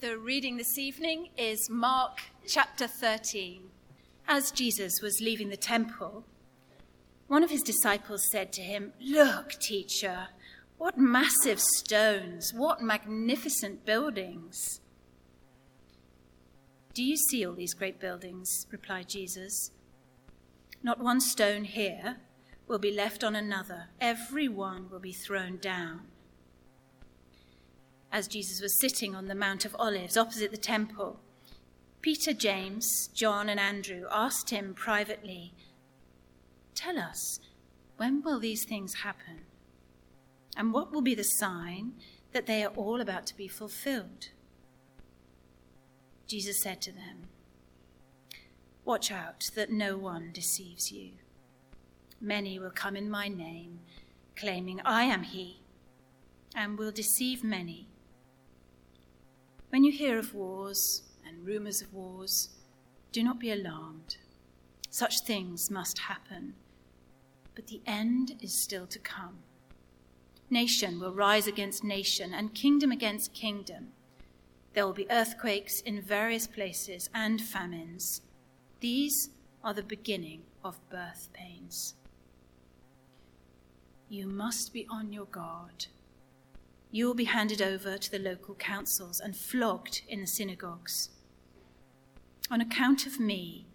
The reading this evening is Mark chapter 13. As Jesus was leaving the temple, one of his disciples said to him, Look, teacher, what massive stones, what magnificent buildings. Do you see all these great buildings? replied Jesus. Not one stone here will be left on another, every one will be thrown down as Jesus was sitting on the Mount of Olives opposite the temple, Peter, James, John, and Andrew asked him privately, Tell us, when will these things happen? And what will be the sign that they are all about to be fulfilled? Jesus said to them, Watch out that no one deceives you. Many will come in my name, claiming, I am he, and will deceive many. When you hear of wars and rumors of wars, do not be alarmed. Such things must happen, but the end is still to come. Nation will rise against nation and kingdom against kingdom. There will be earthquakes in various places and famines. These are the beginning of birth pains. You must be on your guard you will be handed over to the local councils and flogged in the synagogues. On account of me,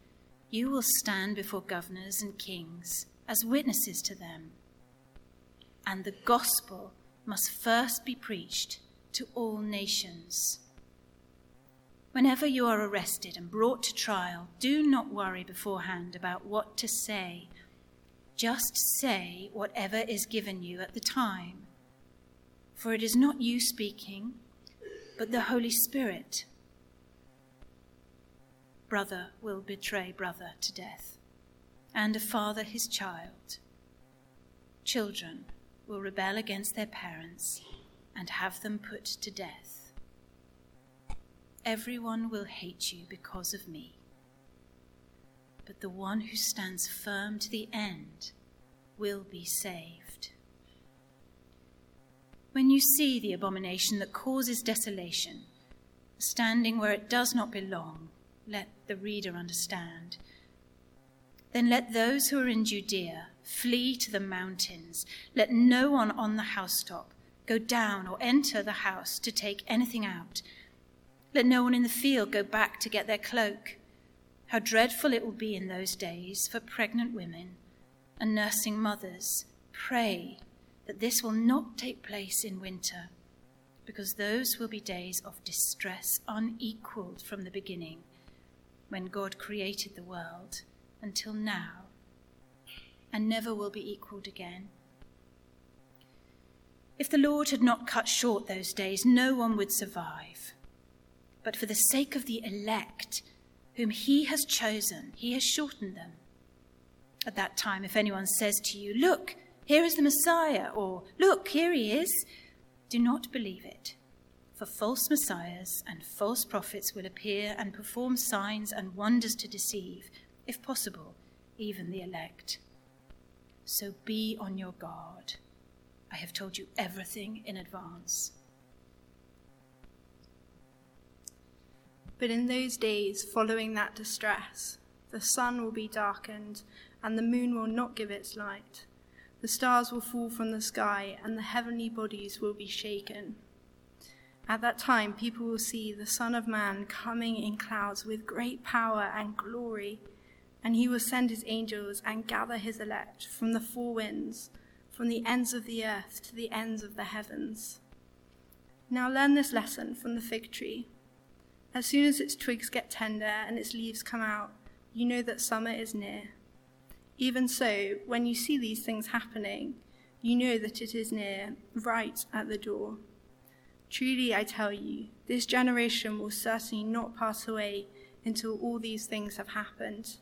you will stand before governors and kings as witnesses to them. And the gospel must first be preached to all nations. Whenever you are arrested and brought to trial, do not worry beforehand about what to say. Just say whatever is given you at the time for it is not you speaking, but the Holy Spirit. Brother will betray brother to death, and a father his child. Children will rebel against their parents and have them put to death. Everyone will hate you because of me, but the one who stands firm to the end will be saved. When you see the abomination that causes desolation, standing where it does not belong, let the reader understand. Then let those who are in Judea flee to the mountains. Let no one on the housetop go down or enter the house to take anything out. Let no one in the field go back to get their cloak. How dreadful it will be in those days for pregnant women and nursing mothers. Pray that this will not take place in winter, because those will be days of distress unequaled from the beginning, when God created the world, until now, and never will be equaled again. If the Lord had not cut short those days, no one would survive. But for the sake of the elect, whom he has chosen, he has shortened them. At that time, if anyone says to you, Look, here is the Messiah, or Look, here he is. Do not believe it. For false messiahs and false prophets will appear and perform signs and wonders to deceive, if possible, even the elect. So be on your guard. I have told you everything in advance. But in those days following that distress, the sun will be darkened, and the moon will not give its light the stars will fall from the sky, and the heavenly bodies will be shaken. At that time, people will see the Son of Man coming in clouds with great power and glory, and he will send his angels and gather his elect from the four winds, from the ends of the earth to the ends of the heavens. Now learn this lesson from the fig tree. As soon as its twigs get tender and its leaves come out, you know that summer is near. Even so, when you see these things happening, you know that it is near, right at the door. Truly, I tell you, this generation will certainly not pass away until all these things have happened.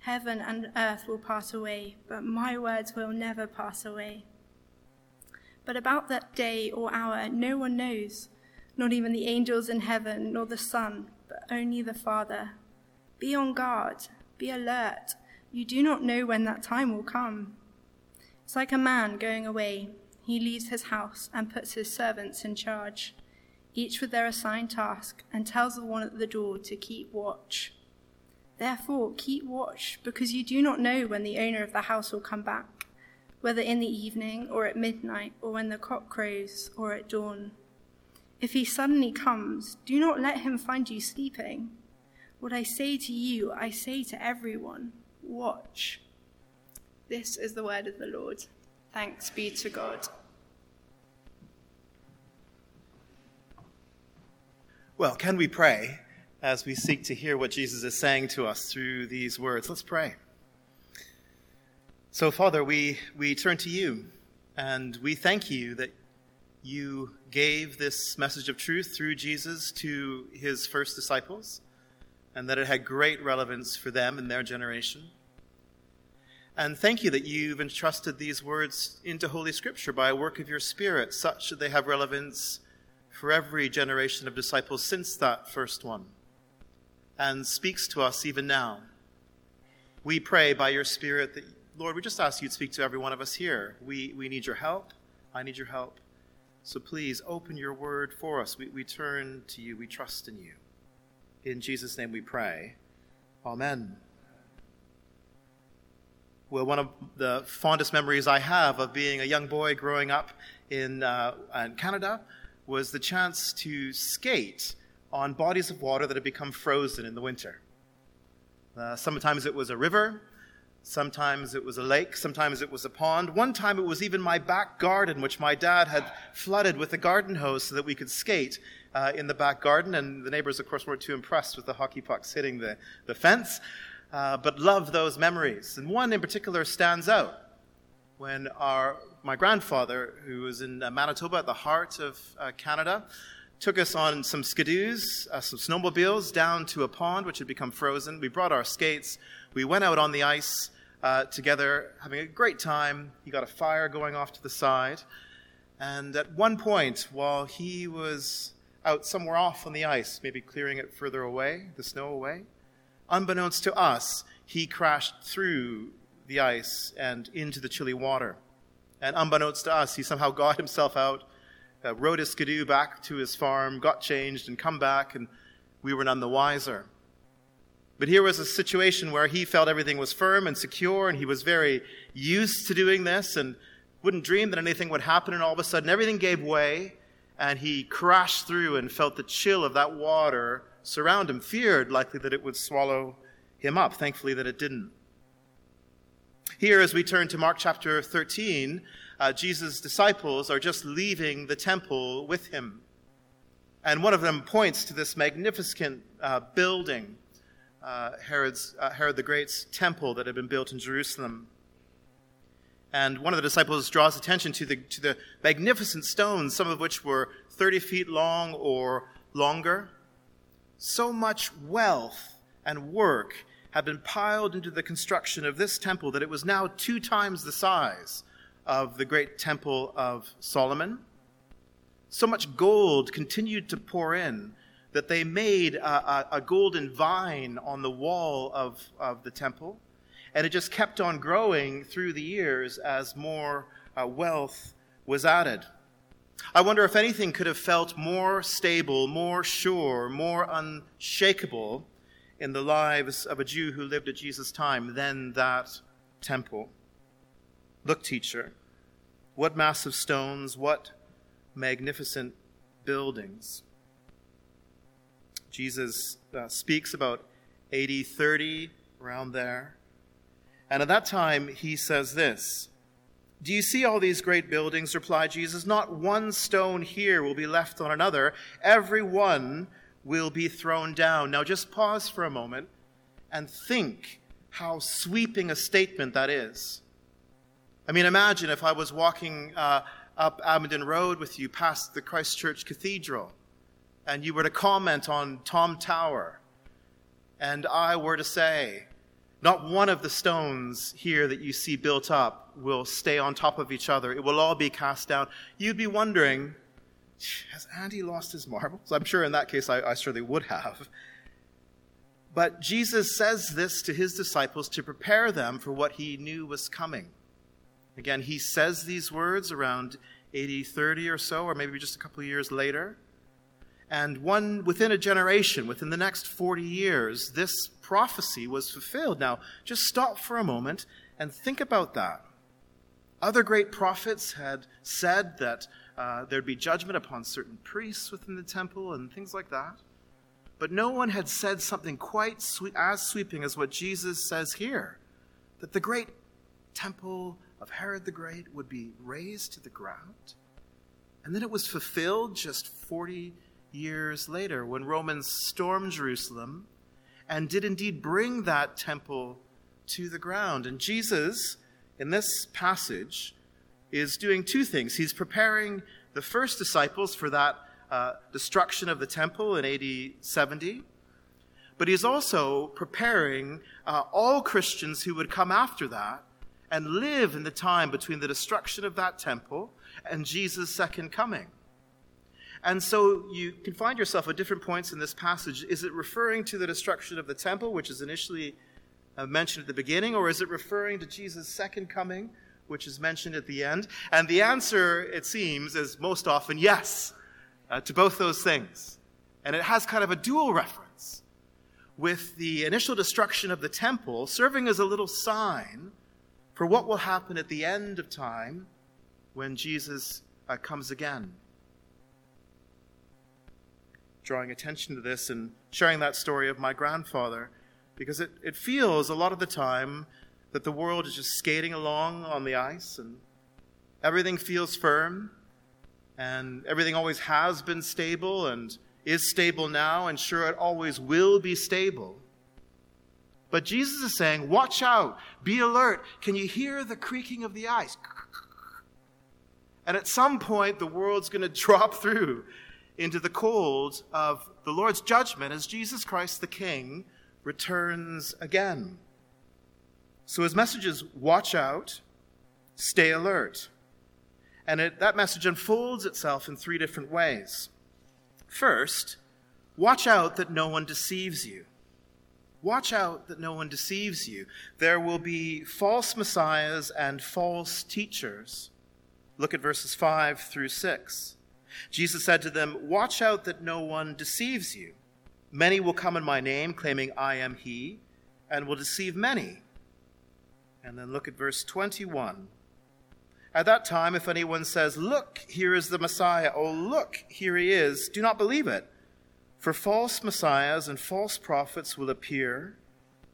Heaven and earth will pass away, but my words will never pass away. But about that day or hour, no one knows, not even the angels in heaven, nor the Son, but only the Father. Be on guard, be alert you do not know when that time will come. It's like a man going away. He leaves his house and puts his servants in charge. each with their assigned task, and tells the one at the door to keep watch. Therefore, keep watch, because you do not know when the owner of the house will come back, whether in the evening, or at midnight, or when the cock crows, or at dawn. If he suddenly comes, do not let him find you sleeping. What I say to you, I say to everyone watch. This is the word of the Lord. Thanks be to God. Well, can we pray as we seek to hear what Jesus is saying to us through these words? Let's pray. So, Father, we, we turn to you and we thank you that you gave this message of truth through Jesus to his first disciples and that it had great relevance for them in their generation. And thank you that you've entrusted these words into Holy Scripture by a work of your Spirit, such that they have relevance for every generation of disciples since that first one and speaks to us even now. We pray by your Spirit that, Lord, we just ask you to speak to every one of us here. We, we need your help. I need your help. So please open your word for us. We, we turn to you. We trust in you. In Jesus' name we pray. Amen. Well, one of the fondest memories I have of being a young boy growing up in, uh, in Canada was the chance to skate on bodies of water that had become frozen in the winter. Uh, sometimes it was a river, sometimes it was a lake, sometimes it was a pond. One time it was even my back garden, which my dad had flooded with a garden hose so that we could skate uh, in the back garden. And the neighbors, of course, weren't too impressed with the hockey pucks hitting the, the fence, uh, but love those memories. And one in particular stands out when our my grandfather, who was in uh, Manitoba at the heart of uh, Canada, took us on some skidoos, uh, some snowmobiles, down to a pond which had become frozen. We brought our skates. We went out on the ice uh, together, having a great time. He got a fire going off to the side. And at one point, while he was out somewhere off on the ice, maybe clearing it further away, the snow away, unbeknownst to us, he crashed through the ice and into the chilly water. And unbeknownst to us, he somehow got himself out, uh, rode his skidoo back to his farm, got changed, and come back, and we were none the wiser. But here was a situation where he felt everything was firm and secure, and he was very used to doing this and wouldn't dream that anything would happen, and all of a sudden everything gave way, and he crashed through and felt the chill of that water surround him, feared likely that it would swallow him up. Thankfully, that it didn't. Here, as we turn to Mark chapter 13, uh, Jesus' disciples are just leaving the temple with him. And one of them points to this magnificent uh, building, uh, Herod's, uh, Herod the Great's temple that had been built in Jerusalem. And one of the disciples draws attention to the, to the magnificent stones, some of which were 30 feet long or longer. So much wealth and work had been piled into the construction of this temple that it was now two times the size of the great temple of Solomon. So much gold continued to pour in that they made a, a, a golden vine on the wall of, of the temple. And it just kept on growing through the years as more uh, wealth was added. I wonder if anything could have felt more stable, more sure, more unshakable in the lives of a Jew who lived at Jesus' time than that temple. Look, teacher, what massive stones, what magnificent buildings. Jesus uh, speaks about AD 30, around there. And at that time, he says this Do you see all these great buildings? replied Jesus. Not one stone here will be left on another. Every one will be thrown down. Now, just pause for a moment and think how sweeping a statement that is. I mean, imagine if I was walking uh, up Abingdon Road with you past the Christ Church Cathedral and you were to comment on Tom Tower and I were to say, not one of the stones here that you see built up will stay on top of each other. It will all be cast down. You'd be wondering, has Andy lost his marbles? I'm sure in that case I, I certainly would have. But Jesus says this to his disciples to prepare them for what he knew was coming. Again, he says these words around AD 30 or so, or maybe just a couple of years later. And one within a generation, within the next 40 years, this prophecy was fulfilled. Now, just stop for a moment and think about that. Other great prophets had said that uh, there'd be judgment upon certain priests within the temple and things like that. But no one had said something quite as sweeping as what Jesus says here that the great temple of Herod the Great would be razed to the ground. And then it was fulfilled just 40 years later when Romans stormed Jerusalem and did indeed bring that temple to the ground. And Jesus, in this passage, is doing two things. He's preparing the first disciples for that uh, destruction of the temple in AD 70, but he's also preparing uh, all Christians who would come after that and live in the time between the destruction of that temple and Jesus' second coming. And so you can find yourself at different points in this passage. Is it referring to the destruction of the temple, which is initially uh, mentioned at the beginning, or is it referring to Jesus' second coming, which is mentioned at the end? And the answer, it seems, is most often yes uh, to both those things. And it has kind of a dual reference with the initial destruction of the temple serving as a little sign for what will happen at the end of time when Jesus uh, comes again drawing attention to this and sharing that story of my grandfather because it, it feels a lot of the time that the world is just skating along on the ice and everything feels firm and everything always has been stable and is stable now and sure it always will be stable. But Jesus is saying, watch out, be alert. Can you hear the creaking of the ice? And at some point, the world's going to drop through into the cold of the Lord's judgment as Jesus Christ the King returns again. So his message is watch out, stay alert. And it, that message unfolds itself in three different ways. First, watch out that no one deceives you. Watch out that no one deceives you. There will be false messiahs and false teachers. Look at verses 5 through 6. Jesus said to them, Watch out that no one deceives you. Many will come in my name, claiming I am he, and will deceive many. And then look at verse 21. At that time, if anyone says, Look, here is the Messiah, oh, look, here he is, do not believe it. For false messiahs and false prophets will appear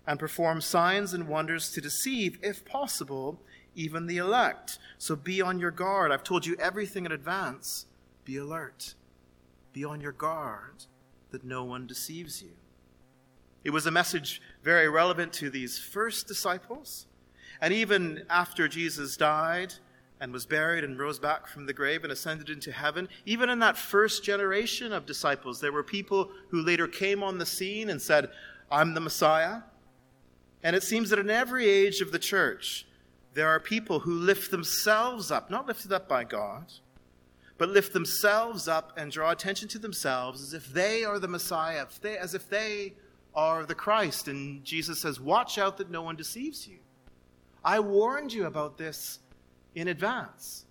and perform signs and wonders to deceive, if possible, even the elect. So be on your guard. I've told you everything in advance. Be alert. Be on your guard that no one deceives you. It was a message very relevant to these first disciples. And even after Jesus died and was buried and rose back from the grave and ascended into heaven, even in that first generation of disciples, there were people who later came on the scene and said, I'm the Messiah. And it seems that in every age of the church, there are people who lift themselves up, not lifted up by God, but lift themselves up and draw attention to themselves as if they are the Messiah, as if they are the Christ. And Jesus says, Watch out that no one deceives you. I warned you about this in advance.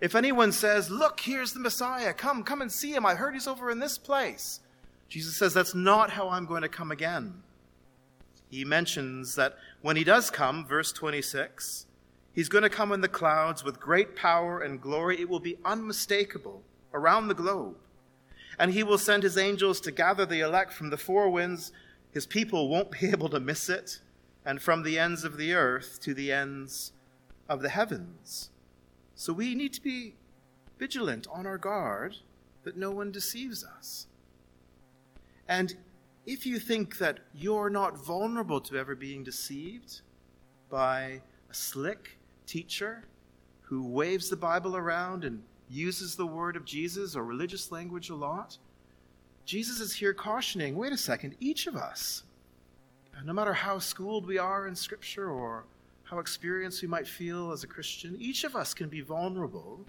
If anyone says, Look, here's the Messiah, come, come and see him, I heard he's over in this place, Jesus says, That's not how I'm going to come again. He mentions that when he does come, verse 26, He's going to come in the clouds with great power and glory. It will be unmistakable around the globe. And he will send his angels to gather the elect from the four winds. His people won't be able to miss it. And from the ends of the earth to the ends of the heavens. So we need to be vigilant on our guard that no one deceives us. And if you think that you're not vulnerable to ever being deceived by a slick teacher who waves the Bible around and uses the word of Jesus or religious language a lot, Jesus is here cautioning wait a second, each of us, no matter how schooled we are in Scripture or how experienced we might feel as a Christian, each of us can be vulnerable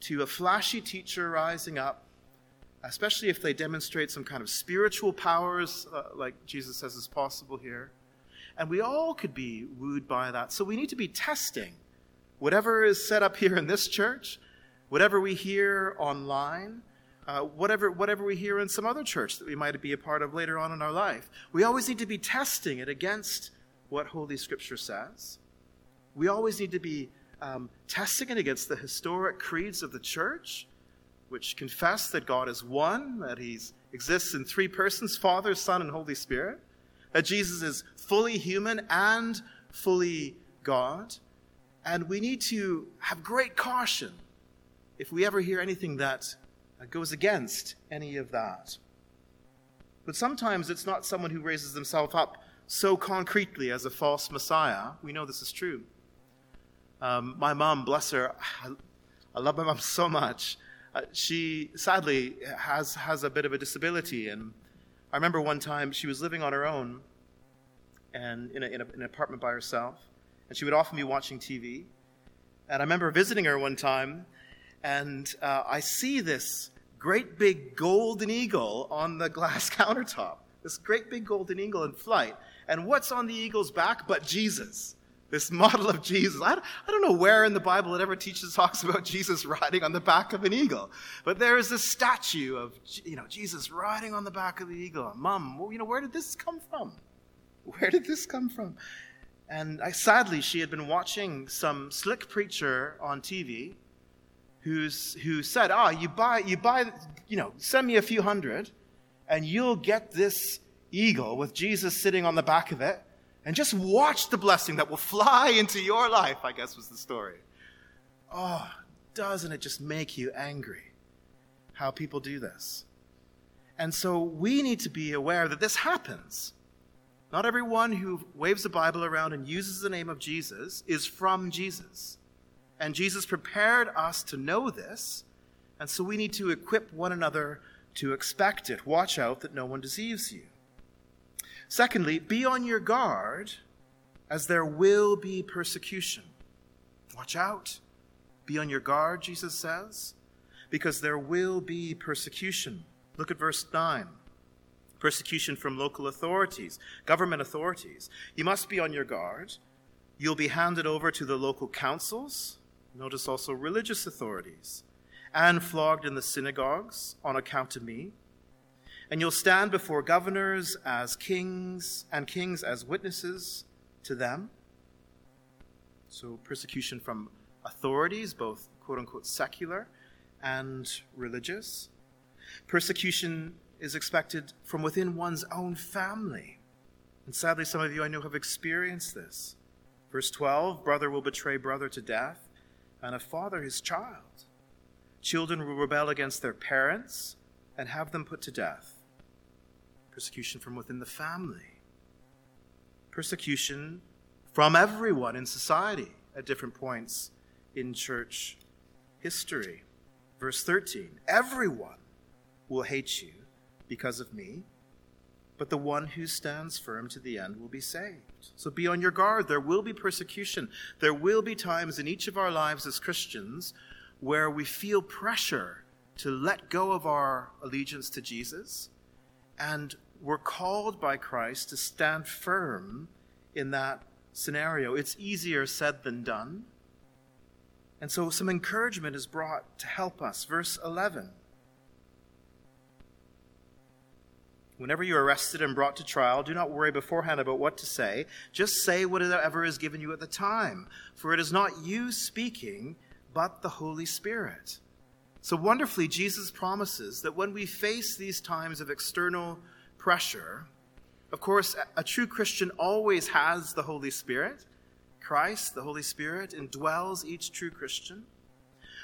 to a flashy teacher rising up, especially if they demonstrate some kind of spiritual powers, uh, like Jesus says is possible here and we all could be wooed by that. So we need to be testing whatever is set up here in this church, whatever we hear online. uh, whatever, whatever we hear in some other church that we might be a part of later on in our life. We always need to be testing it against what Holy Scripture says. We always need to be um, testing it against the historic creeds of the church, which confess that God is one, that He exists in three persons Father, Son, and Holy Spirit, that Jesus is fully human and fully God. And we need to have great caution if we ever hear anything that goes against any of that. But sometimes it's not someone who raises themselves up so concretely as a false Messiah. We know this is true. Um, my mom, bless her, I, love my mom so much. Uh, she sadly has, has a bit of a disability. And I remember one time she was living on her own and in, a, in, a, in an apartment by herself. And she would often be watching TV. And I remember visiting her one time, and uh, I see this great big golden eagle on the glass countertop. This great big golden eagle in flight. And what's on the eagle's back but Jesus? This model of Jesus. I, I don't know where in the Bible it ever teaches, talks about Jesus riding on the back of an eagle. But there is this statue of, you know, Jesus riding on the back of the eagle. Mom, well, you know, where did this come from? Where did this come from? And I, sadly, she had been watching some slick preacher on TV who's, who said, ah, you buy, you buy, you know, send me a few hundred and you'll get this eagle with Jesus sitting on the back of it and just watch the blessing that will fly into your life, I guess was the story. Oh, doesn't it just make you angry how people do this? And so we need to be aware that this happens. Not everyone who waves the Bible around and uses the name of Jesus is from Jesus. And Jesus prepared us to know this, and so we need to equip one another to expect it. Watch out that no one deceives you. Secondly, be on your guard, as there will be persecution. Watch out. Be on your guard, Jesus says, because there will be persecution. Look at verse 9 persecution from local authorities, government authorities. You must be on your guard. You'll be handed over to the local councils, Notice also religious authorities, and flogged in the synagogues on account of me. And you'll stand before governors as kings, and kings as witnesses to them. So, persecution from authorities, both quote unquote secular and religious. Persecution is expected from within one's own family. And sadly, some of you I know have experienced this. Verse 12 brother will betray brother to death, and a father his child. Children will rebel against their parents and have them put to death. Persecution from within the family. Persecution from everyone in society at different points in church history. Verse 13 Everyone will hate you because of me, but the one who stands firm to the end will be saved. So be on your guard. There will be persecution. There will be times in each of our lives as Christians where we feel pressure to let go of our allegiance to Jesus, and we're called by Christ to stand firm in that scenario. It's easier said than done. And so some encouragement is brought to help us. Verse 11. Whenever you're arrested and brought to trial, do not worry beforehand about what to say. Just say whatever is given you at the time, for it is not you speaking, but the Holy Spirit. So wonderfully, Jesus promises that when we face these times of external pressure, of course, a true Christian always has the Holy Spirit. Christ, the Holy Spirit, indwells each true Christian.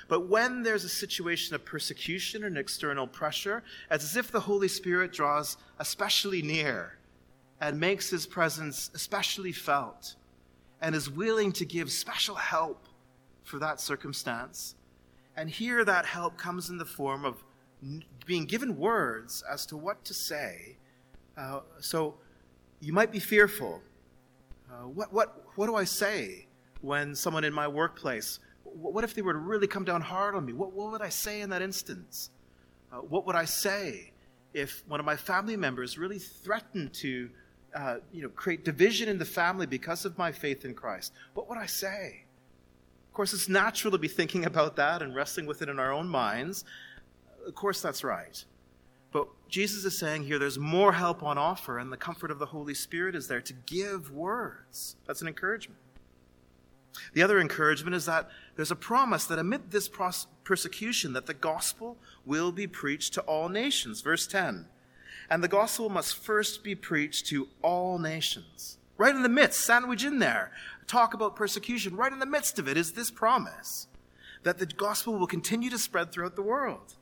But when there's a situation of persecution and external pressure, it's as if the Holy Spirit draws especially near and makes his presence especially felt and is willing to give special help for that circumstance. And here that help comes in the form of being given words as to what to say. Uh, so you might be fearful. Uh, what, what, what do I say when someone in my workplace what if they were to really come down hard on me? What, what would I say in that instance? Uh, what would I say if one of my family members really threatened to uh, you know, create division in the family because of my faith in Christ? What would I say? Of course, it's natural to be thinking about that and wrestling with it in our own minds. of course, that's right. But Jesus is saying here there's more help on offer, and the comfort of the Holy Spirit is there to give words. That's an encouragement. The other encouragement is that there's a promise that amid this persecution that the gospel will be preached to all nations. Verse 10. And the gospel must first be preached to all nations. Right in the midst, sandwich in there, talk about persecution. Right in the midst of it is this promise that the gospel will continue to spread throughout the world.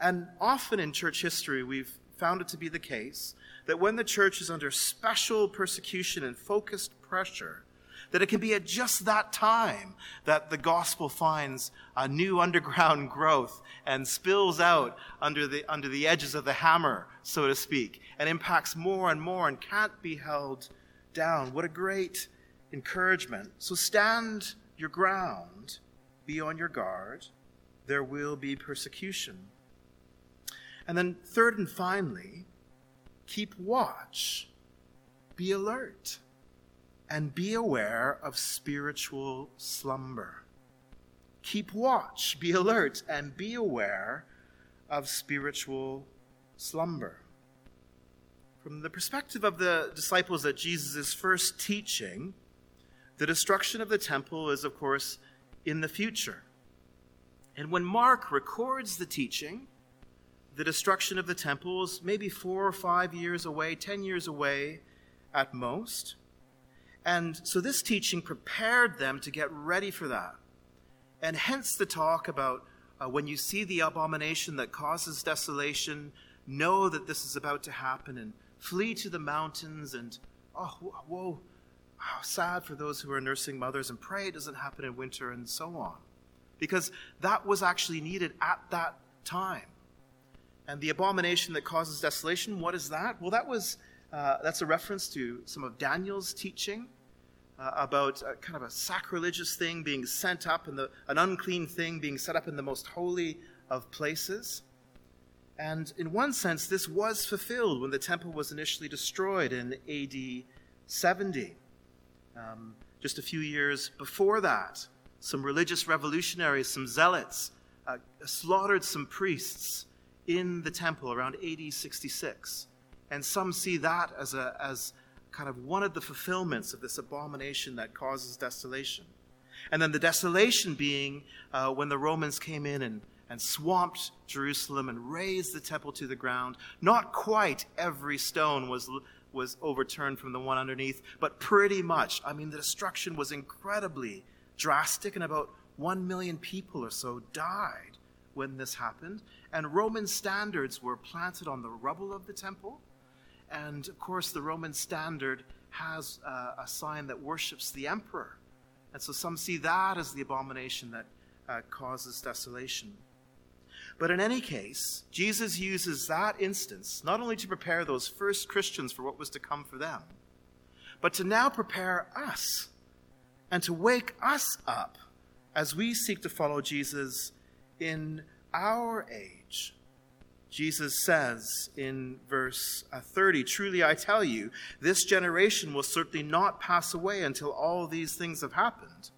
And often in church history, we've found it to be the case that when the church is under special persecution and focused pressure, that it can be at just that time that the gospel finds a new underground growth and spills out under the, under the edges of the hammer, so to speak, and impacts more and more and can't be held down. What a great encouragement. So stand your ground, be on your guard. There will be persecution. And then, third and finally, keep watch, be alert and be aware of spiritual slumber. Keep watch, be alert, and be aware of spiritual slumber. From the perspective of the disciples that Jesus is first teaching, the destruction of the temple is, of course, in the future. And when Mark records the teaching, the destruction of the temple is maybe four or five years away, ten years away at most. And so this teaching prepared them to get ready for that. And hence the talk about uh, when you see the abomination that causes desolation, know that this is about to happen and flee to the mountains and, oh, whoa, how sad for those who are nursing mothers and pray it doesn't happen in winter and so on. Because that was actually needed at that time. And the abomination that causes desolation, what is that? Well, that was, uh, that's a reference to some of Daniel's teaching uh, about kind of a sacrilegious thing being sent up and an unclean thing being set up in the most holy of places. And in one sense, this was fulfilled when the temple was initially destroyed in AD 70. Um, just a few years before that, some religious revolutionaries, some zealots, uh, slaughtered some priests in the temple around AD 66. And some see that as, a, as kind of one of the fulfillments of this abomination that causes desolation. And then the desolation being uh, when the Romans came in and, and swamped Jerusalem and razed the temple to the ground. Not quite every stone was, was overturned from the one underneath, but pretty much. I mean, the destruction was incredibly drastic, and about one million people or so died when this happened. And Roman standards were planted on the rubble of the temple and of course, the Roman standard has uh, a sign that worships the emperor. And so some see that as the abomination that uh, causes desolation. But in any case, Jesus uses that instance not only to prepare those first Christians for what was to come for them, but to now prepare us and to wake us up as we seek to follow Jesus in our age. Jesus says in verse uh, 30 Truly I tell you, this generation will certainly not pass away until all these things have happened.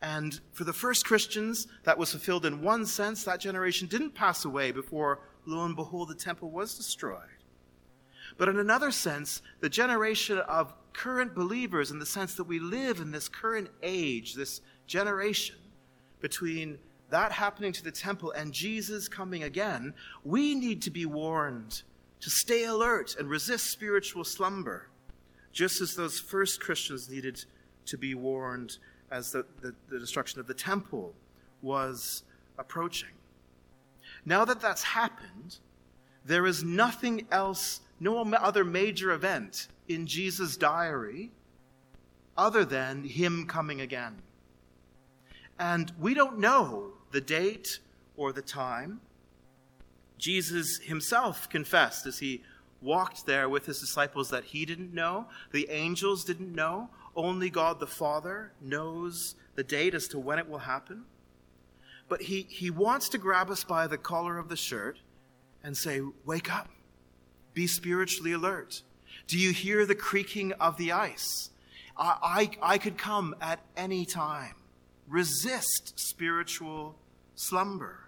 And for the first Christians, that was fulfilled in one sense. That generation didn't pass away before, lo and behold, the temple was destroyed. But in another sense, the generation of current believers, in the sense that we live in this current age, this generation between that happening to the temple and Jesus coming again, we need to be warned to stay alert and resist spiritual slumber, just as those first Christians needed to be warned as the, the, the destruction of the temple was approaching. Now that that's happened, there is nothing else, no other major event in Jesus' diary other than him coming again. And we don't know the date or the time. Jesus himself confessed as he walked there with his disciples that he didn't know, the angels didn't know, only God the Father knows the date as to when it will happen. But he, he wants to grab us by the collar of the shirt and say, Wake up, be spiritually alert. Do you hear the creaking of the ice? I, I, I could come at any time. Resist spiritual slumber.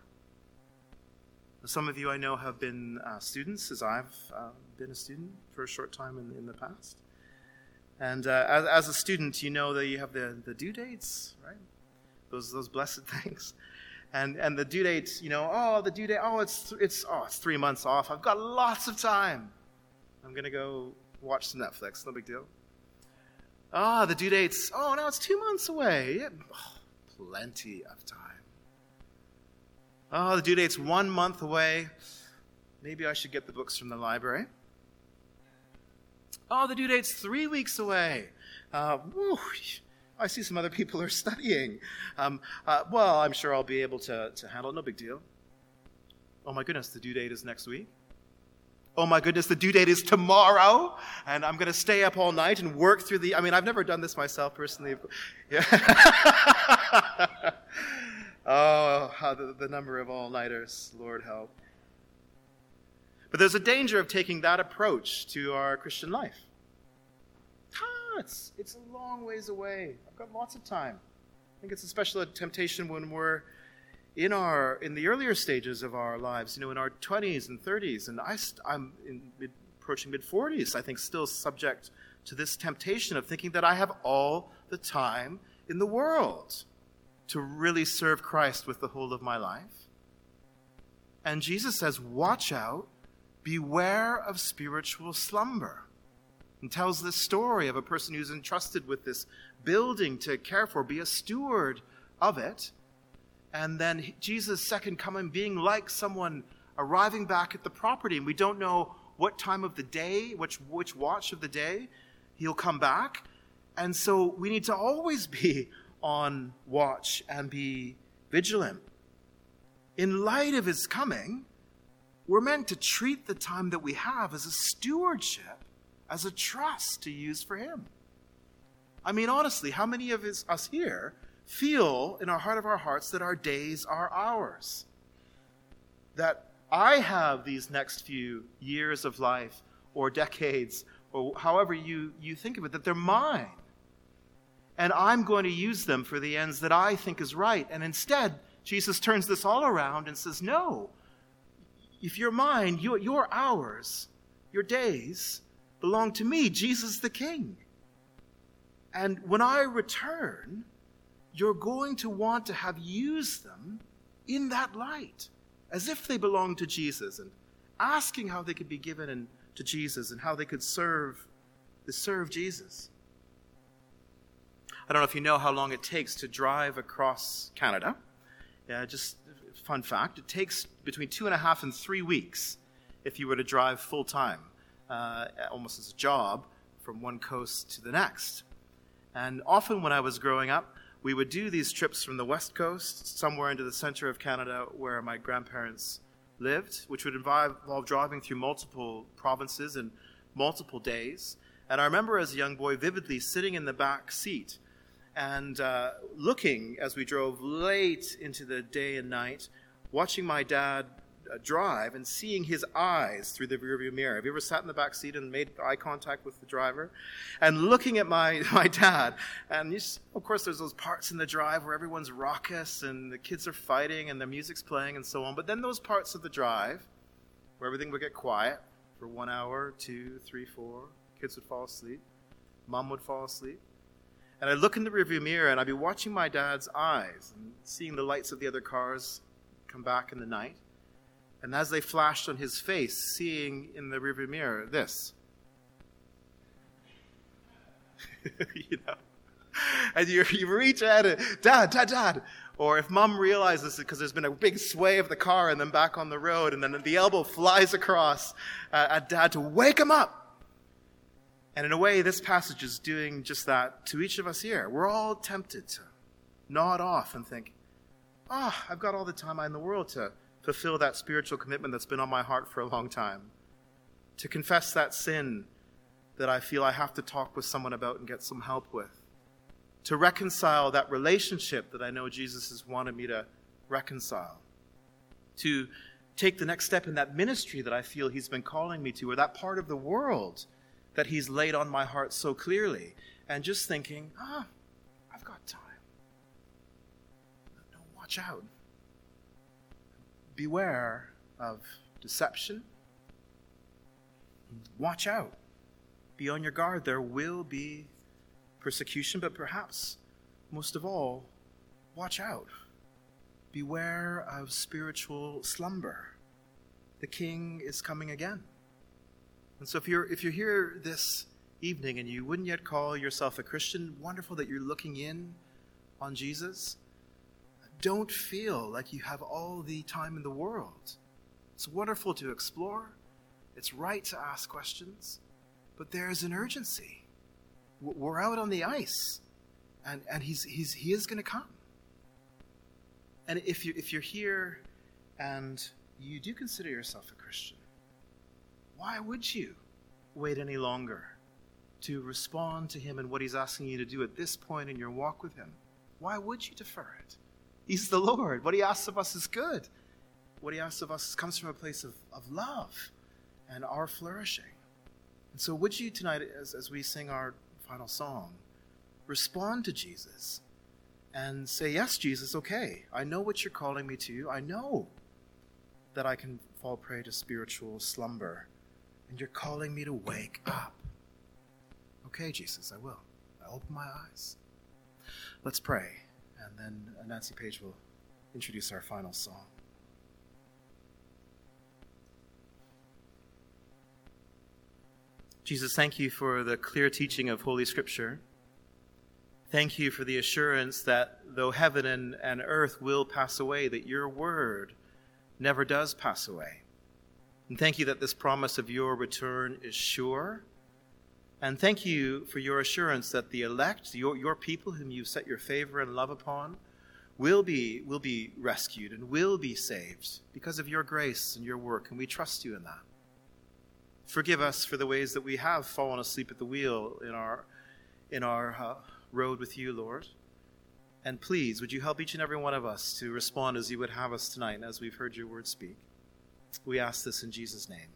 Some of you I know have been uh, students, as I've uh, been a student for a short time in, in the past. And uh, as, as, a student, you know that you have the, the due dates, right? Those, those blessed things. And, and the due dates, you know, oh, the due date, oh, it's, it's, oh, it's three months off. I've got lots of time. I'm going to go watch some Netflix. No big deal. Ah, oh, the due date's, oh, now it's two months away. Yeah. Oh, plenty of time. Oh, the due date's one month away. Maybe I should get the books from the library. Oh, the due date's three weeks away. Uh, whew, I see some other people are studying. Um, uh, well, I'm sure I'll be able to, to handle it. No big deal. Oh my goodness, the due date is next week. Oh my goodness, the due date is tomorrow, and I'm going to stay up all night and work through the. I mean, I've never done this myself personally. Yeah. Oh, how the, the number of all nighters, Lord help. But there's a danger of taking that approach to our Christian life. Ah, it's, it's a long ways away. I've got lots of time. I think it's especially a temptation when we're in our in the earlier stages of our lives, you know, in our 20s and 30s, and I, I'm mid, approaching mid 40s. I think still subject to this temptation of thinking that I have all the time in the world to really serve Christ with the whole of my life. And Jesus says, Watch out, beware of spiritual slumber. And tells this story of a person who's entrusted with this building to care for, be a steward of it. And then Jesus' second coming being like someone arriving back at the property, and we don't know what time of the day, which, which watch of the day he'll come back. And so we need to always be on watch and be vigilant. In light of his coming, we're meant to treat the time that we have as a stewardship, as a trust to use for him. I mean, honestly, how many of his, us here feel in our heart of our hearts that our days are ours? That I have these next few years of life or decades or however you, you think of it, that they're mine and I'm going to use them for the ends that I think is right. And instead, Jesus turns this all around and says, No, if you're mine, you're, you're. Your days belong to me, Jesus the King. And when I return, you're going to want to have used them in that light, as if they belong to Jesus, and asking how they could be given in, to Jesus and how they could serve, serve Jesus. I don't know if you know how long it takes to drive across Canada. Yeah, just fun fact it takes between two and a half and three weeks if you were to drive full time, uh, almost as a job, from one coast to the next. And often when I was growing up, we would do these trips from the west coast somewhere into the center of Canada where my grandparents lived, which would involve, involve driving through multiple provinces and multiple days. And I remember as a young boy vividly sitting in the back seat and uh, looking as we drove late into the day and night, watching my dad uh, drive and seeing his eyes through the rearview mirror. Have you ever sat in the back seat and made eye contact with the driver? And looking at my, my dad, and just, of course, there's those parts in the drive where everyone's raucous and the kids are fighting and the music's playing and so on. But then those parts of the drive where everything would get quiet for one hour, two, three, four, kids would fall asleep, mom would fall asleep and I'd look in the rearview mirror and I'd be watching my dad's eyes and seeing the lights of the other cars come back in the night. And as they flashed on his face, seeing in the rearview mirror this. you know? And you, you reach out and, Dad, Dad, Dad. Or if mom realizes it because there's been a big sway of the car and then back on the road, and then the elbow flies across uh, at Dad to wake him up and in a way, this passage is doing just that to each of us here. We're all tempted to nod off and think, ah, oh, I've got all the time in the world to fulfill that spiritual commitment that's been on my heart for a long time, to confess that sin that I feel I have to talk with someone about and get some help with, to reconcile that relationship that I know Jesus has wanted me to reconcile, to take the next step in that ministry that I feel He's been calling me to, or that part of the world that He's laid on my heart so clearly, and just thinking, ah, I've got time. No, watch out. Beware of deception. Watch out. Be on your guard. There will be persecution, but perhaps most of all, watch out. Beware of spiritual slumber. The king is coming again. And so if you're if you're here this evening and you wouldn't yet call yourself a Christian, wonderful that you're looking in on Jesus. Don't feel like you have all the time in the world. It's wonderful to explore. It's right to ask questions, but there's an urgency. We're out on the ice, and, and he's, he's, he is going to come. And if, you, if you're here and you do consider yourself a Christian, why would you wait any longer to respond to him and what he's asking you to do at this point in your walk with him? Why would you defer it? He's the Lord. What he asks of us is good. What he asks of us comes from a place of, of love and our flourishing. And so, would you tonight, as, as we sing our final song, respond to Jesus and say, Yes, Jesus, okay. I know what you're calling me to. I know that I can fall prey to spiritual slumber. And you're calling me to wake up. Okay, Jesus, I will. I open my eyes. Let's pray, and then Nancy Page will introduce our final song. Jesus, thank you for the clear teaching of Holy Scripture. Thank you for the assurance that though heaven and, and earth will pass away, that your word never does pass away. And thank you that this promise of your return is sure and thank you for your assurance that the elect, your, your people whom you've set your favor and love upon, will be, will be rescued and will be saved because of your grace and your work, and we trust you in that. Forgive us for the ways that we have fallen asleep at the wheel in our, in our uh, road with you, Lord. And please, would you help each and every one of us to respond as you would have us tonight as we've heard your word speak? We ask this in Jesus' name.